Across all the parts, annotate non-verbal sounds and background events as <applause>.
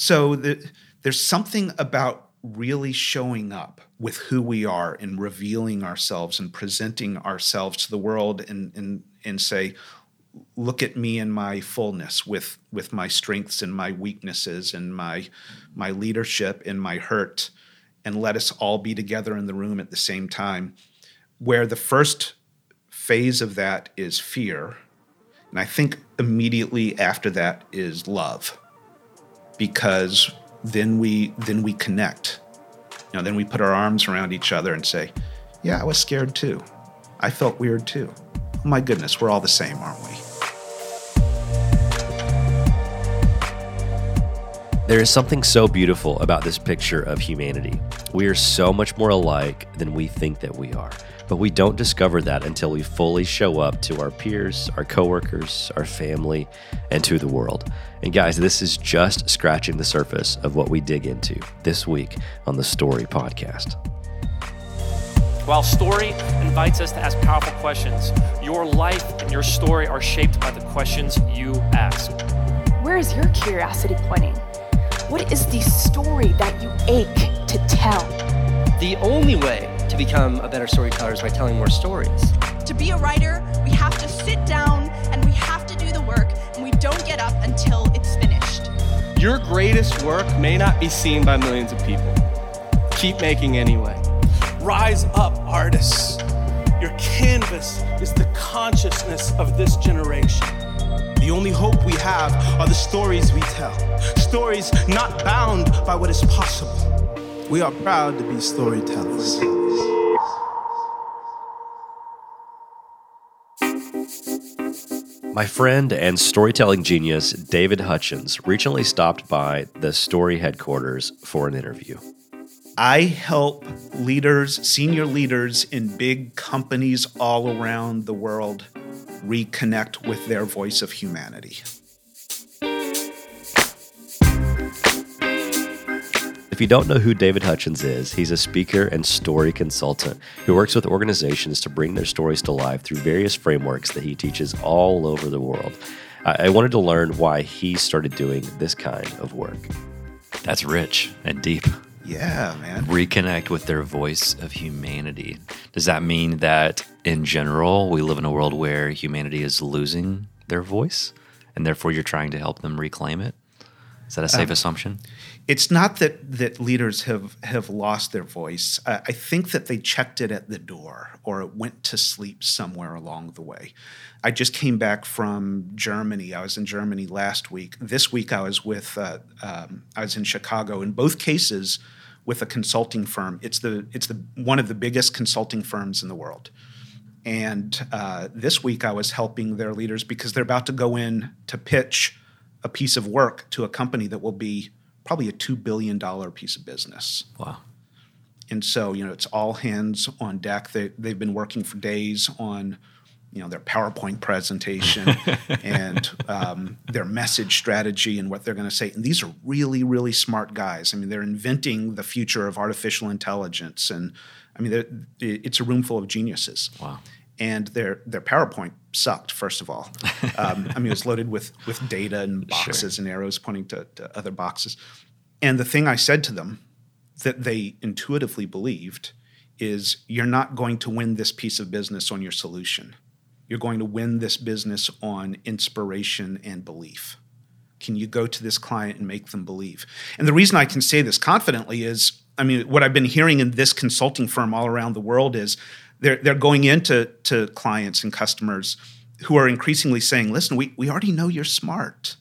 So the, there's something about really showing up with who we are and revealing ourselves and presenting ourselves to the world and and and say look at me in my fullness with with my strengths and my weaknesses and my my leadership and my hurt. And let us all be together in the room at the same time. Where the first phase of that is fear. And i think immediately after that is love because then we then we connect. You know, then we put our arms around each other and say, "Yeah, I was scared too. I felt weird too. Oh my goodness, we're all the same, aren't we?" There is something so beautiful about this picture of humanity. We are so much more alike than we think that we are. But we don't discover that until we fully show up to our peers, our coworkers, our family, and to the world. And guys, this is just scratching the surface of what we dig into this week on the Story Podcast. While story invites us to ask powerful questions, your life and your story are shaped by the questions you ask. Where is your curiosity pointing? What is the story that you ache to tell? The only way to become a better storyteller is by telling more stories. To be a writer, we have to sit down and we have to do the work, and we don't get up until it's finished. Your greatest work may not be seen by millions of people. Keep making anyway. Rise up, artists. Your canvas is the consciousness of this generation. The only hope we have are the stories we tell. Stories not bound by what is possible. We are proud to be storytellers. My friend and storytelling genius David Hutchens recently stopped by the Story headquarters for an interview. I help leaders, senior leaders in big companies all around the world reconnect with their voice of humanity. If you don't know who David Hutchens is, he's a speaker and story consultant who works with organizations to bring their stories to life through various frameworks that he teaches all over the world. I wanted to learn why he started doing this kind of work. That's rich and deep. Yeah, man. Reconnect with their voice of humanity. Does that mean that in general, we live in a world where humanity is losing their voice and therefore you're trying to help them reclaim it? Is that a safe um, assumption? It's not that that leaders have have lost their voice. I, I, think that they checked it at the door or it went to sleep somewhere along the way. I just came back from Germany. I was in Germany last week. This week I was with uh, um, I was in Chicago. In both cases, with a consulting firm. It's the it's the one of the biggest consulting firms in the world. And uh, this week I was helping their leaders because they're about to go in to pitch a piece of work to a company that will be probably a $2 billion piece of business. Wow. And so, you know, it's all hands on deck. They, they've been working for days on, you know, their PowerPoint presentation <laughs> and um, their message strategy and what they're going to say. And these are really, really smart guys. I mean, they're inventing the future of artificial intelligence. And I mean, it's a room full of geniuses. Wow and their their PowerPoint sucked. First of all, <laughs> um, I mean, it was loaded with with data and boxes sure. and arrows pointing to, to, other boxes. And the thing I said to them that they intuitively believed is, you're not going to win this piece of business on your solution. You're going to win this business on inspiration and belief. Can you go to this client and make them believe? And the reason I can say this confidently is, I mean, what I've been hearing in this consulting firm all around the world is they're they're going into to clients and customers who are increasingly saying, "Listen, we we already know you're smart,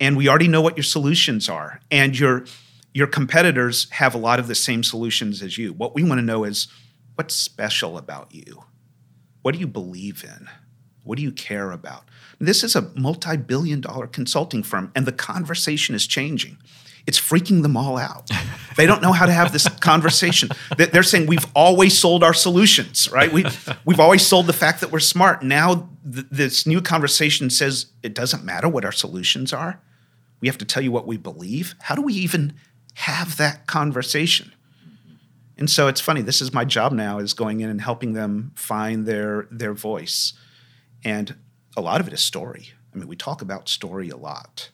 and we already know what your solutions are, and your your competitors have a lot of the same solutions as you. What we want to know is what's special about you. What do you believe in? What do you care about?" This is a multi-billion dollar consulting firm, and the conversation is changing it's freaking them all out. They don't know how to have this conversation. They're saying we've always sold our solutions, right? We, we've always sold the fact that we're smart. Now, th- this new conversation says it doesn't matter what our solutions are. We have to tell you what we believe. How do we even have that conversation? And so it's funny. This is my job now: is going in and helping them find their their voice, and a lot of it is story. I mean, we talk about story a lot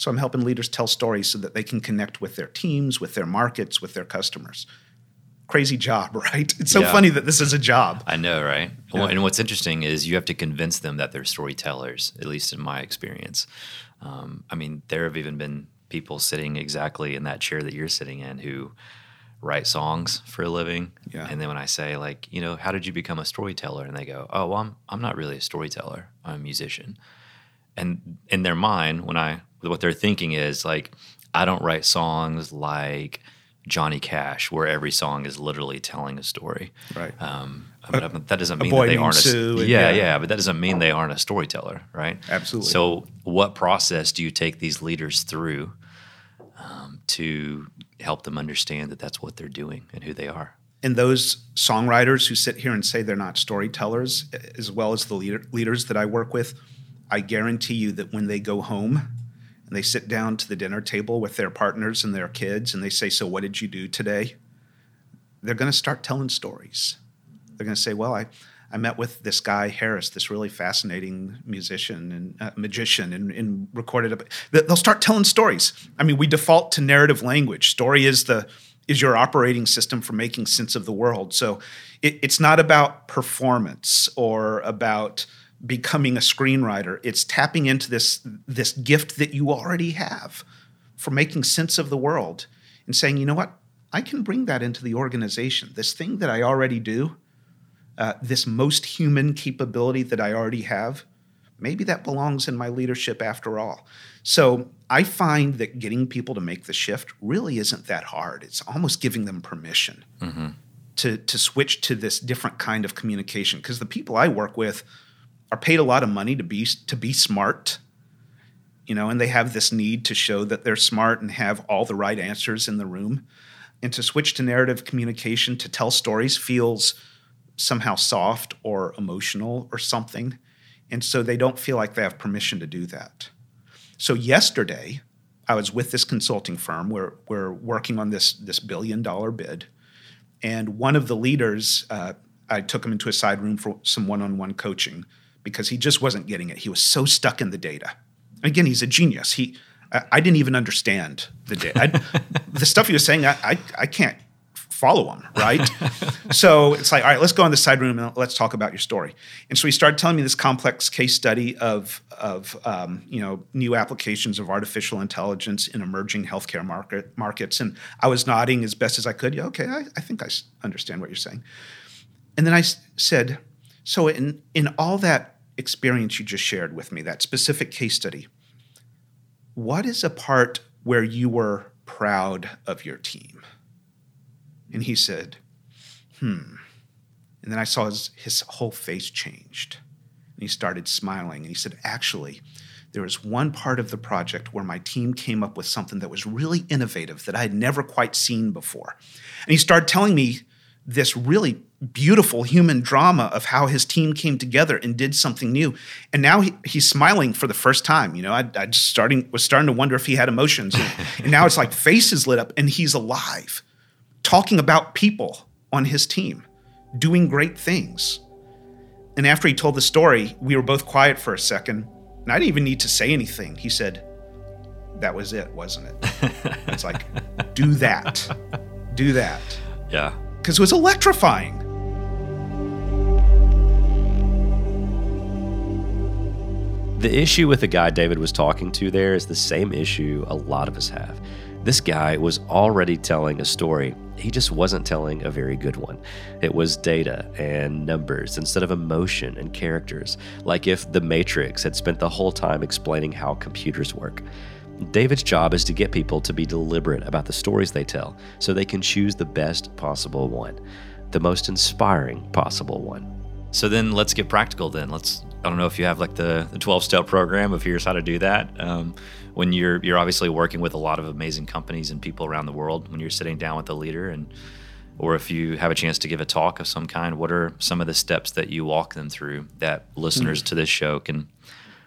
So I'm helping leaders tell stories so that they can connect with their teams, with their markets, with their customers. Crazy job, <laughs> right? It's so Yeah. funny that this is a job. I know, right? Yeah. Well, and what's interesting is you have to convince them that they're storytellers, at least in my experience. Um, I mean, there have even been people sitting exactly in that chair that you're sitting in who write songs for a living. Yeah. And then when I say, like, you know, how did you become a storyteller? And they go, oh, well, I'm, I'm not really a storyteller, I'm a musician. And in their mind, when I, what they're thinking is, like, I don't write songs like Johnny Cash, where every song is literally telling a story. Right. Um, but, that doesn't mean that they aren't. A, yeah, yeah. yeah, but that doesn't mean they aren't a storyteller, right? Absolutely. So, what process do you take these leaders through um, to help them understand that that's what they're doing and who they are? and those songwriters who sit here and say they're not storytellers, as well as the leader, leaders that I work with, I guarantee you that when they go home and they sit down to the dinner table with their partners and their kids and they say, So, what did you do today? They're going to start telling stories. They're going to say, Well, I, I met with this guy, Harris, this really fascinating musician and uh, magician, and, and recorded a. They'll start telling stories. I mean, we default to narrative language. Story is the is your operating system for making sense of the world. So it, it's not about performance or about becoming a screenwriter. It's tapping into this this gift that you already have for making sense of the world and saying, you know what, I can bring that into the organization. This thing that I already do, uh, this most human capability that I already have, maybe that belongs in my leadership after all. So I find that getting people to make the shift really isn't that hard. It's almost giving them permission to, to switch to this different kind of communication. Because the people I work with are paid a lot of money to be to be smart, you know, and they have this need to show that they're smart and have all the right answers in the room. And to switch to narrative communication to tell stories feels somehow soft or emotional or something. And so they don't feel like they have permission to do that. So yesterday, I was with this consulting firm. We're, we're working on this, this billion dollar bid. And one of the leaders, uh, I took him into a side room for some one on one coaching because he just wasn't getting it. He was so stuck in the data. Again, he's a genius. He, I, I didn't even understand the data. I, <laughs> the stuff he was saying, I, I, I can't follow him, right? <laughs> so it's like, all right, let's go in the side room and let's talk about your story. And so he started telling me this complex case study of, of um, you know, new applications of artificial intelligence in emerging healthcare market markets. And I was nodding as best as I could. Yeah, okay, I, I think I understand what you're saying. And then I said, so in, in all that experience you just shared with me, that specific case study, what is a part where you were proud of your team? And he said, hmm. And then I saw his, his whole face changed. And he started smiling. And he said, actually, there was one part of the project where my team came up with something that was really innovative that I had never quite seen before. And he started telling me this really beautiful human drama of how his team came together and did something new. And now he, he's smiling for the first time. You know, I, I just starting was starting to wonder if he had emotions. And, <laughs> and now it's like faces lit up and he's alive, talking about people on his team, doing great things. And after he told the story, we were both quiet for a second. And I didn't even need to say anything. He said, That was it, wasn't it? <laughs> it's like, do that. Do that. Yeah. Because it was electrifying. The issue with the guy David was talking to there is the same issue a lot of us have. This guy was already telling a story. He just wasn't telling a very good one. It was data and numbers instead of emotion and characters, like if The Matrix had spent the whole time explaining how computers work. David's job is to get people to be deliberate about the stories they tell so they can choose the best possible one, the most inspiring possible one. So then let's get practical then. Let's I don't know if you have like the, the 12 step program of here's how to do that. Um, when you're you're obviously working with a lot of amazing companies and people around the world when you're sitting down with a leader and or if you have a chance to give a talk of some kind, what are some of the steps that you walk them through that listeners to this show can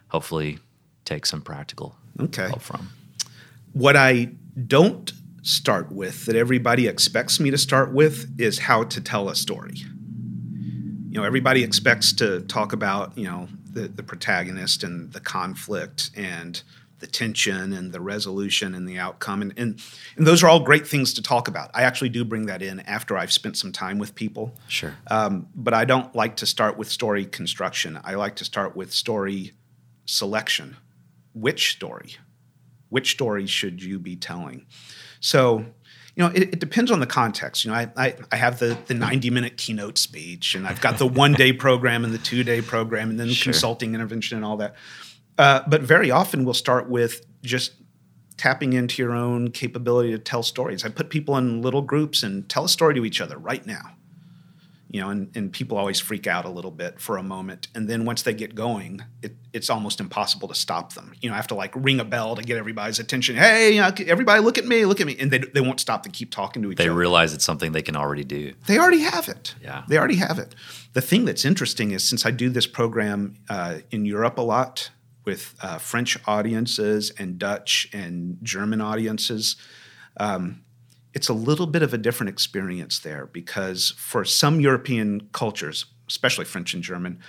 hopefully take some practical Okay. help from? What I don't start with that everybody expects me to start with is how to tell a story. You know, everybody expects to talk about, you know, the, the protagonist and the conflict and the tension and the resolution and the outcome. And, and, and those are all great things to talk about. I actually do bring that in after I've spent some time with people. Sure. Um, but I don't like to start with story construction. I like to start with story selection. Which story? Which story should you be telling? So, you know, it, it, depends on the context. You know, I, I, I, have the, the 90 minute keynote speech, and I've got the <laughs> one day program and the two day program, and then sure. consulting intervention and all that. Uh, but very often we'll start with just tapping into your own capability to tell stories. I put people in little groups and tell a story to each other right now. You know, and, and people always freak out a little bit for a moment. And then once they get going, it, it's almost impossible to stop them. You know, I have to like ring a bell to get everybody's attention. Hey, everybody, look at me, look at me. And they, they won't stop They keep talking to each they other. They realize it's something they can already do. They already have it. Yeah. They already have it. The thing that's interesting is since I do this program uh, in Europe a lot, with uh, French audiences and Dutch and German audiences. Um, it's a little bit of a different experience there because for some European cultures, especially French and German,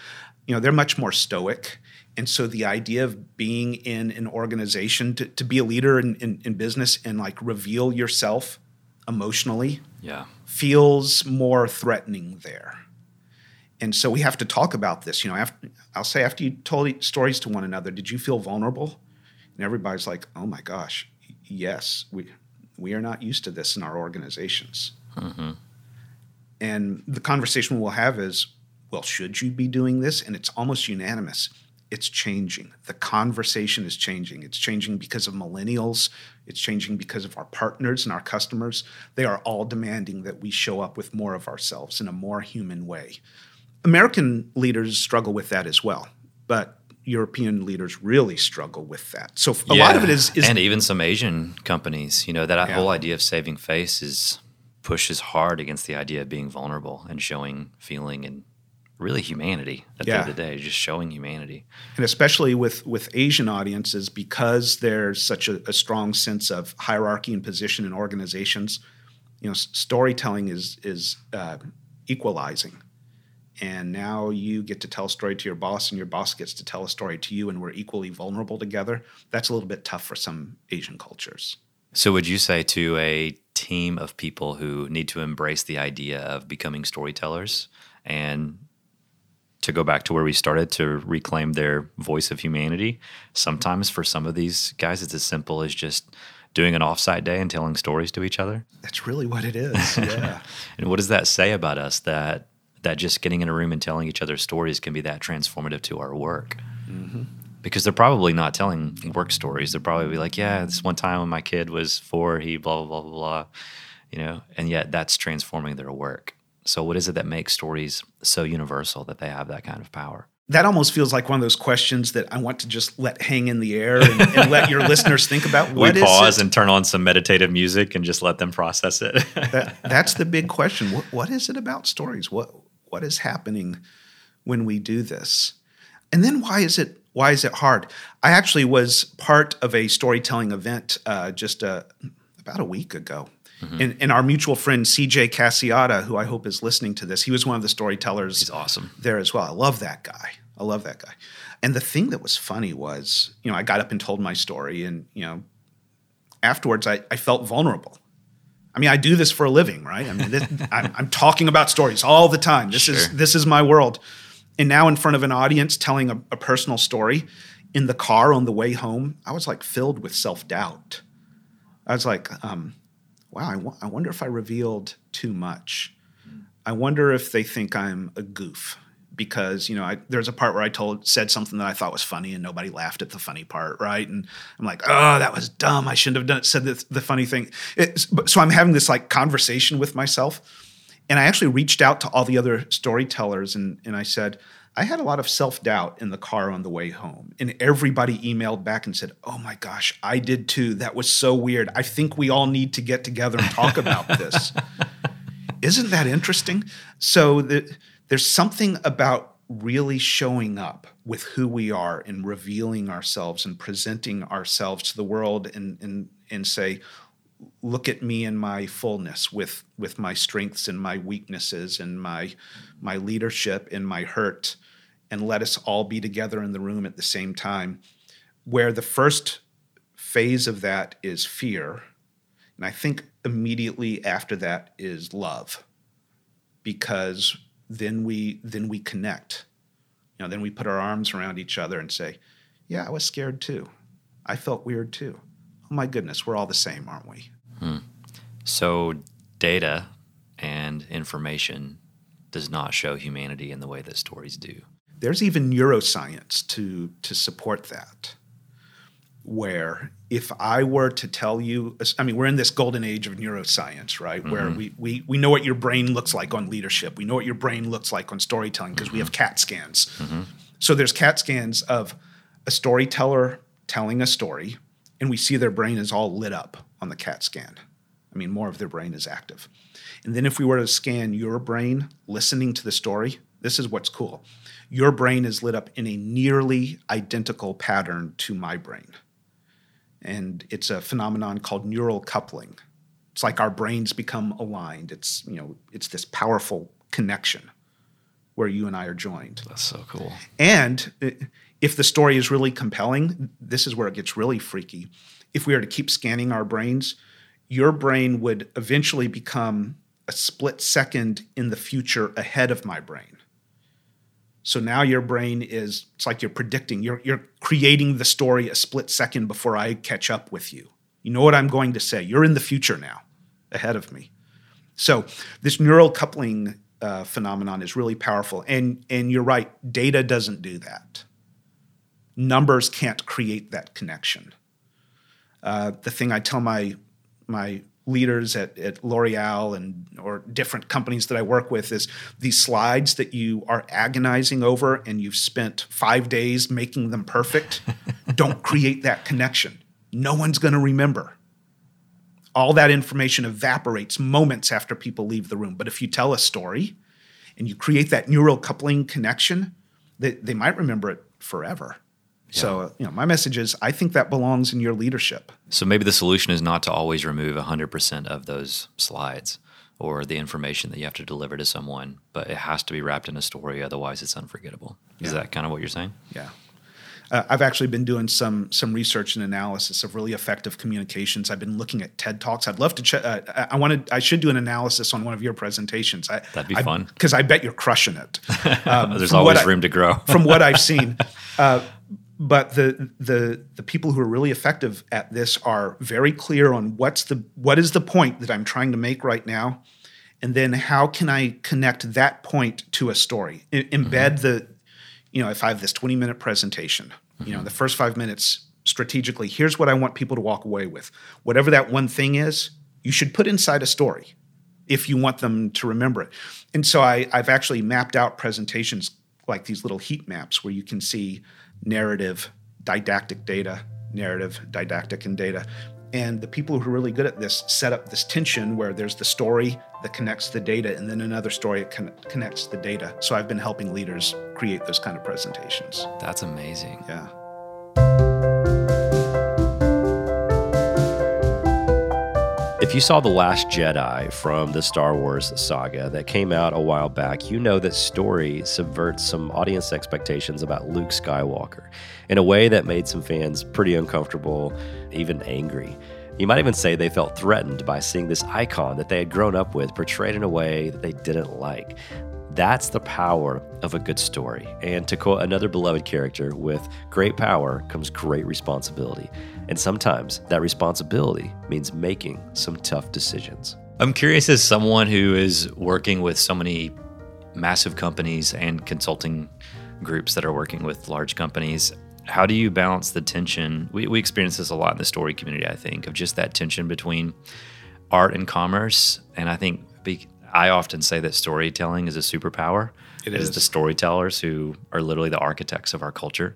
you know, they're much more stoic. And so the idea of being in an organization to, to be a leader in, in, in business and like reveal yourself emotionally yeah. feels more threatening there and so we have to talk about this. You know, after, I'll say after you told stories to one another, did you feel vulnerable? And everybody's like, "Oh my gosh, yes. We we are not used to this in our organizations." Mm-hmm. And the conversation we'll have is, "Well, should you be doing this?" And it's almost unanimous. It's changing. The conversation is changing. It's changing because of millennials. It's changing because of our partners and our customers. They are all demanding that we show up with more of ourselves in a more human way. American leaders struggle with that as well, but European leaders really struggle with that. So a yeah. lot of it is, is, and even some Asian companies. You know that yeah. whole idea of saving face is pushes hard against the idea of being vulnerable and showing feeling and really humanity at yeah. the end of the day, just showing humanity. And especially with with Asian audiences, because there's such a, a strong sense of hierarchy and position in organizations. You know, storytelling is is uh, equalizing and now you get to tell a story to your boss and your boss gets to tell a story to you and we're equally vulnerable together. That's a little bit tough for some asian cultures. So would you say to a team of people who need to embrace the idea of becoming storytellers and to go back to where we started to reclaim their voice of humanity sometimes for some of these guys it's as simple as just doing an offsite day and telling stories to each other? That's really what it is yeah. <laughs> And what does that say about us that that just getting in a room and telling each other stories can be that transformative to our work. Mm-hmm. Because they're probably not telling work stories. They're probably be like, yeah, this one time when my kid was four, he blah, blah, blah, blah, you know, and yet that's transforming their work. So, what is it that makes stories so universal that they have that kind of power? That almost feels like one of those questions that I want to just let hang in the air and, and let your <laughs> listeners think about. What we pause and turn on some meditative music and just let them process it. that, that's the big <laughs> question. What, what is it about stories? What what is happening when we do this? And then why is it why is it hard? I actually was part of a storytelling event uh, just a, uh, about a week ago. Mm-hmm. And, and, our mutual friend CJ Casciotta, who I hope is listening to this, he was one of the storytellers. He's awesome there as well. I love that guy. I love that guy. And the thing that was funny was, you know, I got up and told my story, and you know, afterwards I, I felt vulnerable. I mean, I do this for a living, right? I mean, this, <laughs> I'm, I'm, talking about stories all the time. This sure. is this is my world. And now, in front of an audience, telling a, a personal story in the car on the way home, I was like filled with self doubt. I was like, um, "Wow, I, w- I wonder if I revealed too much. I wonder if they think I'm a goof." Because you know I, there's a part where I told said something that I thought was funny and nobody laughed at the funny part, right? And I'm like, oh, that was dumb. I shouldn't have done it, said the, the funny thing. so I'm having this like conversation with myself, and I actually reached out to all the other storytellers and and I said. I had a lot of self doubt in the car on the way home. And everybody emailed back and said, Oh my gosh, I did too. That was so weird. I think we all need to get together and talk about this. <laughs> Isn't that interesting? So the, there's something about really showing up with who we are and revealing ourselves and presenting ourselves to the world and and and say look at me in my fullness with with my strengths and my weaknesses and my my leadership and my hurt and let us all be together in the room at the same time where the first phase of that is fear. And I think immediately after that is love. Because then we then we connect. You know, then we put our arms around each other and say, "Yeah, I was scared too. I felt weird too. Oh my goodness, we're all the same, aren't we?" Hmm. So data and information does not show humanity in the way that stories do. There's even neuroscience to to support that where if I were to tell you, I mean, we're in this golden age of neuroscience, right? Mm-hmm. Where we, we, we know what your brain looks like on leadership. We know what your brain looks like on storytelling because mm-hmm. we have CAT scans. Mm-hmm. So there's CAT scans of a storyteller telling a story, and we see their brain is all lit up on the CAT scan. I mean, more of their brain is active. And then if we were to scan your brain listening to the story, this is what's cool. Your brain is lit up in a nearly identical pattern to my brain and it's a phenomenon called neural coupling. It's like our brains become aligned. It's you know it's this powerful connection where you and I are joined. That's so cool. And if the story is really compelling, this is where it gets really freaky. If we are to keep scanning our brains, your brain would eventually become a split second in the future ahead of my brain. So now your brain is it's like you're predicting, you're you're creating the story a split second before I catch up with you. You know what I'm going to say. You're in the future now, ahead of me. So this neural coupling uh, phenomenon is really powerful, and and you're right. Data doesn't do that. Numbers can't create that connection. Uh, the thing I tell my my leaders at, at L'Oreal and or different companies that I work with is these slides that you are agonizing over and you've spent five days making them perfect. <laughs> don't create that connection. No one's going to remember. All that information evaporates moments after people leave the room. But if you tell a story and you create that neural coupling connection, they, they might remember it forever. So, you know, my message is I think that belongs in your leadership. So maybe the solution is not to always remove 100% of those slides or the information that you have to deliver to someone, but it has to be wrapped in a story. Otherwise, it's unforgettable. Is yeah. that kind of what you're saying? Yeah. Uh, I've actually been doing some some research and analysis of really effective communications. I've been looking at TED talks. I'd love to. Ch- uh, I wanted. I should do an analysis on one of your presentations. I, That'd be I, fun because I bet you're crushing it. <laughs> Um, There's always room to grow. from what I've seen, <laughs> uh, but the the the people who are really effective at this are very clear on what's the what is the point that I'm trying to make right now, and then how can I connect that point to a story? I, embed mm-hmm. the, you know, if I have this 20 minute presentation, mm-hmm. you know, the first five minutes strategically, here's what I want people to walk away with. Whatever that one thing is, you should put inside a story if you want them to remember it. And so I, I've actually mapped out presentations like these little heat maps where you can see narrative, didactic data, narrative, didactic, and data. And the people who are really good at this set up this tension where there's the story that connects the data, and then another story that con- connects the data. So I've been helping leaders create those kind of presentations. That's amazing. Yeah. If you saw The Last Jedi from the Star Wars saga that came out a while back, you know that story subverts some audience expectations about Luke Skywalker in a way that made some fans pretty uncomfortable, even angry. You might even say they felt threatened by seeing this icon that they had grown up with portrayed in a way that they didn't like. That's the power of a good story. And to quote another beloved character, with great power comes great responsibility. And sometimes that responsibility means making some tough decisions. I'm curious as someone who is working with so many massive companies and consulting groups that are working with large companies, how do you balance the tension? We, we experience this a lot in the story community, I think, of just that tension between art and commerce. And I think I often say that storytelling is a superpower. It is. the storytellers who are literally the architects of our culture,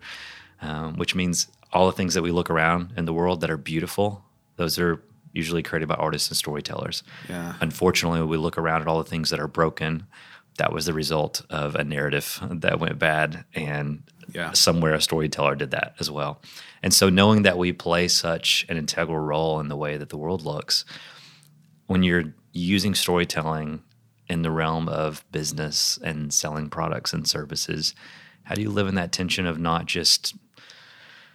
um, which means all the things that we look around in the world that are beautiful, those are usually created by artists and storytellers. Yeah. Unfortunately, when we look around at all the things that are broken. That was the result of a narrative that went bad, and yeah. somewhere a storyteller did that as well. And so, knowing that we play such an integral role in the way that the world looks, when you're using storytelling in the realm of business and selling products and services, how do you live in that tension of not just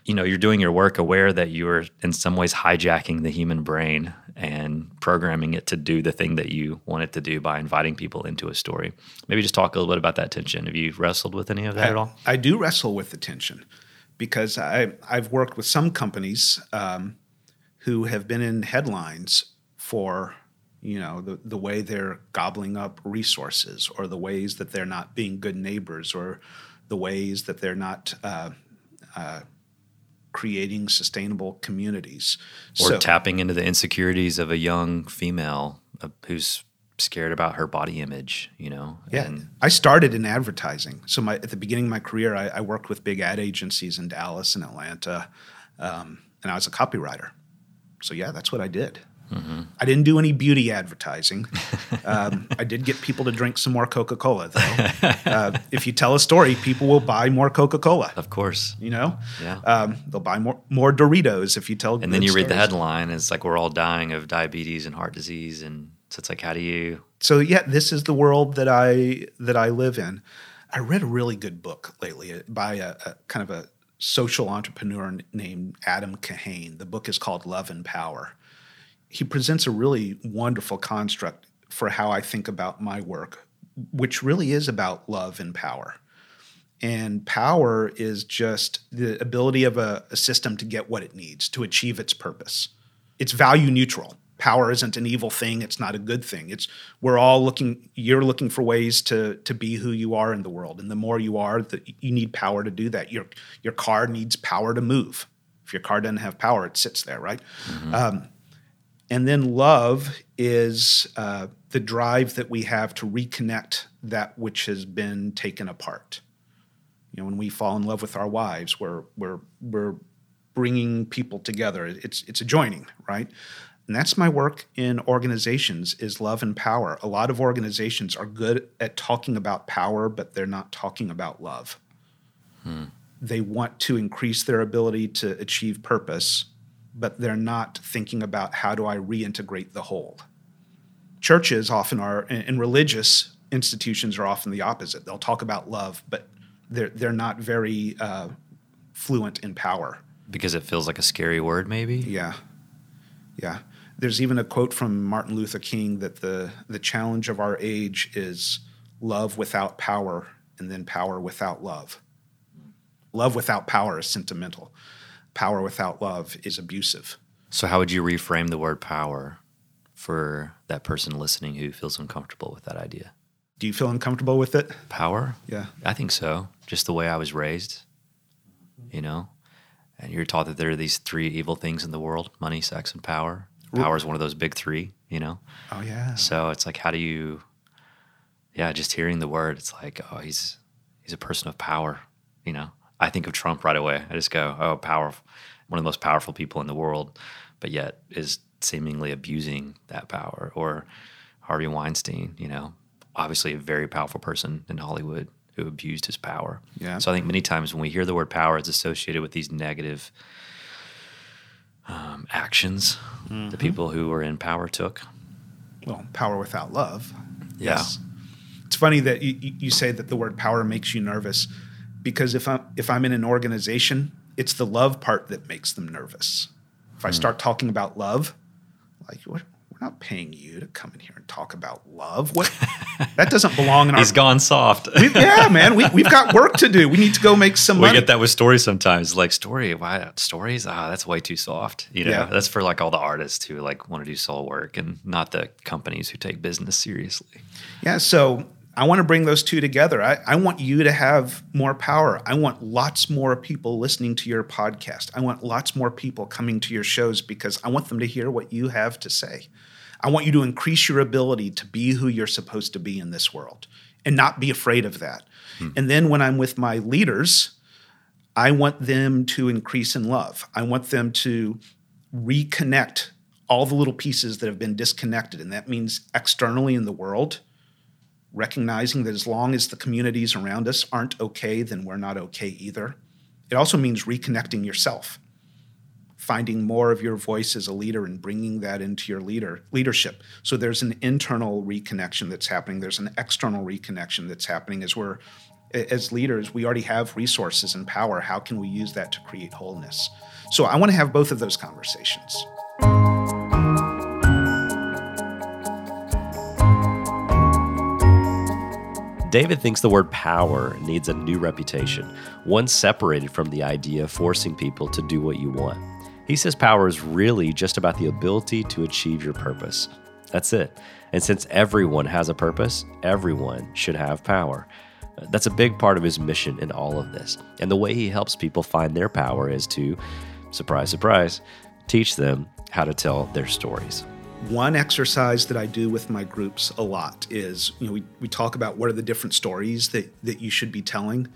you know, you're doing your work aware that you're in some ways hijacking the human brain and programming it to do the thing that you want it to do by inviting people into a story. Maybe just talk a little bit about that tension. Have you wrestled with any of that I, at all? I do wrestle with the tension because I, I've worked with some companies um, who have been in headlines for you know the, the way they're gobbling up resources or the ways that they're not being good neighbors or the ways that they're not uh, uh, creating sustainable communities Or So- tapping into the insecurities of a young female uh, who's scared about her body image, you know? Yeah, And I started in advertising. So my at the beginning of my career, I, I worked with big ad agencies in Dallas and Atlanta, um, and I was a copywriter. So yeah, that's what I did. I didn't do any beauty advertising. <laughs> Um, I did get people to drink some more Coca Cola, though. Uh, if you tell a story, people will buy more Coca Cola. of course. You know, Yeah. um, they'll buy more more Doritos if you tell. And then you read the stories. headline, it's like we're all dying of diabetes and heart disease. And so it's like, how do you so yeah, this is the world that I that I live in. I read a really good book lately uh, by a, a kind of a social entrepreneur named Adam Kahane. The book is called Love and Power. He presents a really wonderful construct for how I think about my work, which really is about love and power. And power is just the ability of a, a system to get what it needs to achieve its purpose. It's value neutral. Power isn't an evil thing. It's not a good thing. It's we're all looking. You're looking for ways to to be who you are in the world, and the more you are, the, you need power to do that. Your your car needs power to move. If your car doesn't have power, it sits there, right? Um, and then love is uh, the drive that we have to reconnect that which has been taken apart. You know, when we fall in love with our wives, we're we're we're bringing people together. It's it's a joining, right? And that's my work in organizations is love and power. A lot of organizations are good at talking about power, but they're not talking about love. They want to increase their ability to achieve purpose, but they're not thinking about how do I reintegrate the whole. Churches often are, and religious institutions are often the opposite. They'll talk about love, but they're they're not very uh, fluent in power. because it feels like a scary word, maybe? Yeah, yeah. There's even a quote from Martin Luther King that the the challenge of our age is love without power, and then power without love. Love without power is sentimental. Power without love is abusive. So, how would you reframe the word power for that person listening who feels uncomfortable with that idea? Do you feel uncomfortable with it? Power? Yeah. I think so. Just the way I was raised, you know? And you're taught that there are these three evil things in the world money, sex, and power. Power is one of those big three, you know? Oh yeah. So it's like, how do you, yeah, just hearing the word, it's like, oh, he's he's a person of power, you know? I think of Trump right away. I just go, oh, power, one of the most powerful people in the world, but yet is seemingly abusing that power. Or Harvey Weinstein, you know, obviously a very powerful person in Hollywood who abused his power. Yeah. So I think many times when we hear the word power, it's associated with these negative um, actions the people who were in power took. Well, power without love. Yeah. It's funny that you you say that the word power makes you nervous because if I'm if I'm in an organization, it's the love part that makes them nervous. If I Hmm. start talking about love, like what, we're not paying you to come in here and talk about love. What <laughs> that doesn't belong in our. He's gone soft. We- yeah, man, we, we've got work to do. We need to go make some We money. get that with stories sometimes. Like story, why stories? Ah, that's way too soft. You know, Yeah. that's for like all the artists who like want to do soul work and not the companies who take business seriously. Yeah, so I want to bring those two together. I, I want you to have more power. I want lots more people listening to your podcast. I want lots more people coming to your shows because I want them to hear what you have to say. I want you to increase your ability to be who you're supposed to be in this world and not be afraid of that. Hmm. And then when I'm with my leaders, I want them to increase in love. I want them to reconnect all the little pieces that have been disconnected. And that means externally in the world, recognizing that as long as the communities around us aren't okay, then we're not okay either. It also means reconnecting yourself, finding more of your voice as a leader and bringing that into your leader leadership. So there's an internal reconnection that's happening. There's an external reconnection that's happening as we're as leaders, we already have resources and power. How can we use that to create wholeness? So I want to have both of those conversations. David thinks the word power needs a new reputation, one separated from the idea of forcing people to do what you want. He says power is really just about the ability to achieve your purpose. That's it. And since everyone has a purpose, everyone should have power. That's a big part of his mission in all of this. And the way he helps people find their power is to, surprise, surprise, teach them how to tell their stories one exercise that I do with my groups a lot is, you know, we, we talk about what are the different stories that, that you should be telling.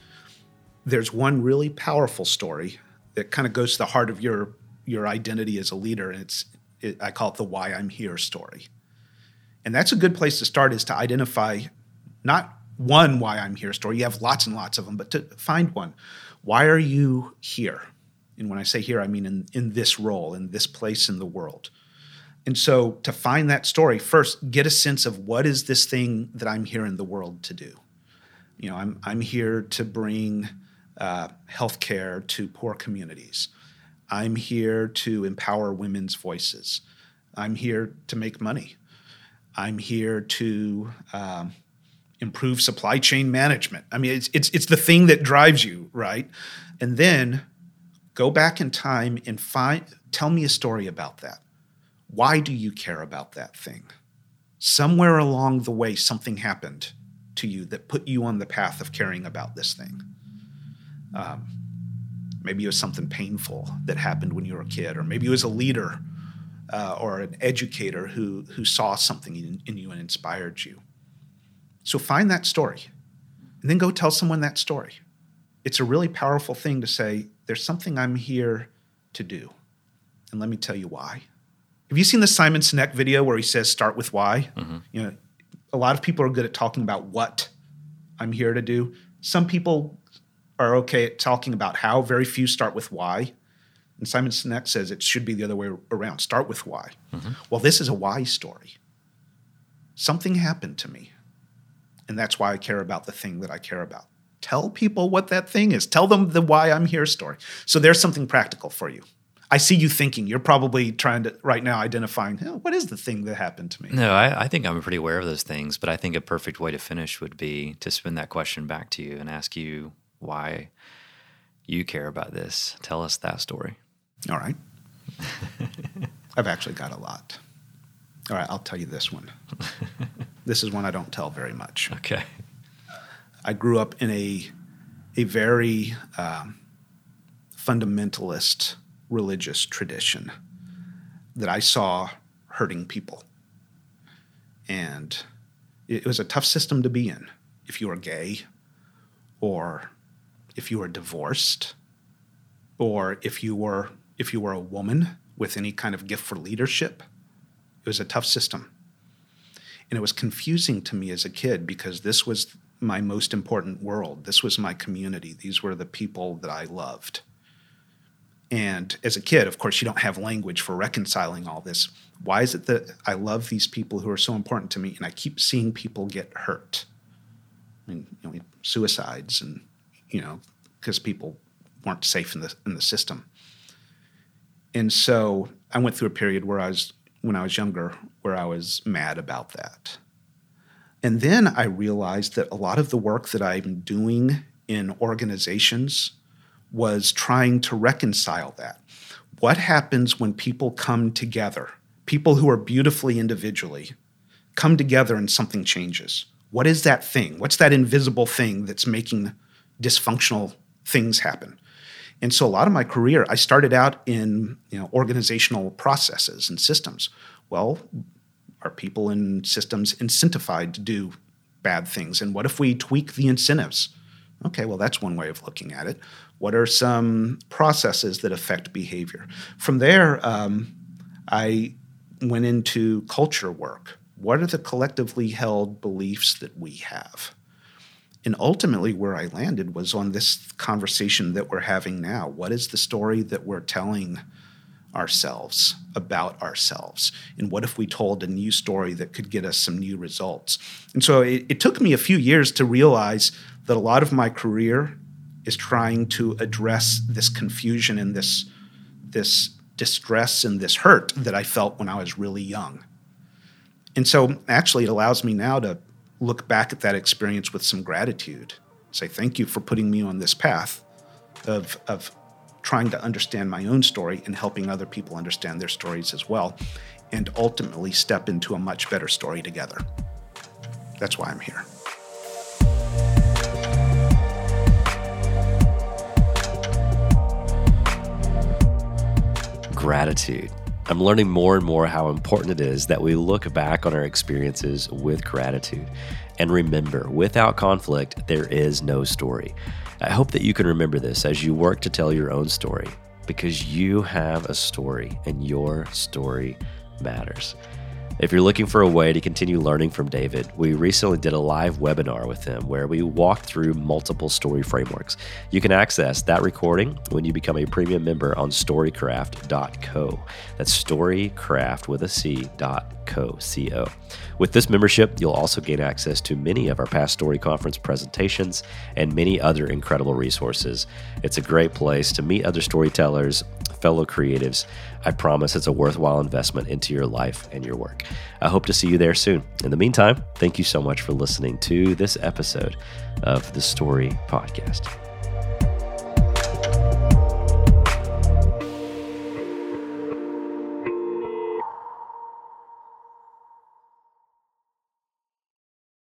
There's one really powerful story that kind of goes to the heart of your your identity as a leader, and it's it, I call it the why I'm here story. And that's a good place to start is to identify not one why I'm here story. You have lots and lots of them, but to find one. Why are you here? And when I say here, I mean in, in this role, in this place in the world. And so to find that story, first get a sense of what is this thing that I'm here in the world to do. You know, I'm I'm here to bring uh, healthcare to poor communities. I'm here to empower women's voices. I'm here to make money. I'm here to um, improve supply chain management. I mean, it's, it's it's the thing that drives you, right? And then go back in time and find tell me a story about that. Why do you care about that thing? Somewhere along the way, something happened to you that put you on the path of caring about this thing. Um, maybe it was something painful that happened when you were a kid, or maybe it was a leader uh, or an educator who, who saw something in, in you and inspired you. So find that story and then go tell someone that story. It's a really powerful thing to say, there's something I'm here to do. And let me tell you why. Have you seen the Simon Sinek video where he says start with why? Mm-hmm. You know, a lot of people are good at talking about what I'm here to do. Some people are okay at talking about how. Very few start with why. And Simon Sinek says it should be the other way around. Start with why. Mm-hmm. Well, this is a why story. Something happened to me, and that's why I care about the thing that I care about. Tell people what that thing is. Tell them the why I'm here story. So there's something practical for you. I see you thinking. You're probably trying to right now identifying oh, what is the thing that happened to me. No, I, I, think I'm pretty aware of those things, but I think a perfect way to finish would be to spin that question back to you and ask you why you care about this. Tell us that story. All right. <laughs> I've actually got a lot. All right, I'll tell you this one. <laughs> this is one I don't tell very much. Okay. I grew up in a a very um, fundamentalist religious tradition that I saw hurting people. And it was a tough system to be in if you were gay or if you were divorced or if you were if you were a woman with any kind of gift for leadership. It was a tough system. And it was confusing to me as a kid because this was my most important world. This was my community. These were the people that I loved. And as a kid, of course, you don't have language for reconciling all this. Why is it that I love these people who are so important to me and I keep seeing people get hurt? I mean, you know, suicides and, you know, because people weren't safe in the, in the system. And so I went through a period where I was, when I was younger, where I was mad about that. And then I realized that a lot of the work that I'm doing in organizations was trying to reconcile that. What happens when people come together, people who are beautifully individually, come together and something changes? What is that thing? What's that invisible thing that's making dysfunctional things happen? And so a lot of my career, I started out in you know, organizational processes and systems. Well, are people in systems incentivized to do bad things? And what if we tweak the incentives? Okay, well, that's one way of looking at it. What are some processes that affect behavior? From there, um, I went into culture work. What are the collectively held beliefs that we have? And ultimately, where I landed was on this conversation that we're having now. What is the story that we're telling ourselves about ourselves? And what if we told a new story that could get us some new results? And so it, it took me a few years to realize that a lot of my career is trying to address this confusion and this this distress and this hurt that I felt when I was really young. And so actually it allows me now to look back at that experience with some gratitude. Say thank you for putting me on this path of of trying to understand my own story and helping other people understand their stories as well and ultimately step into a much better story together. That's why I'm here. Gratitude. I'm learning more and more how important it is that we look back on our experiences with gratitude. And remember, without conflict, there is no story. I hope that you can remember this as you work to tell your own story because you have a story and your story matters. If you're looking for a way to continue learning from David, we recently did a live webinar with him where we walked through multiple story frameworks. You can access that recording when you become a premium member on storycraft.co. That's storycraft with a C dot co. C-O. With this membership, you'll also gain access to many of our past story conference presentations and many other incredible resources. It's a great place to meet other storytellers, fellow creatives. I promise it's a worthwhile investment into your life and your work. I hope to see you there soon. In the meantime, thank you so much for listening to this episode of the Story Podcast.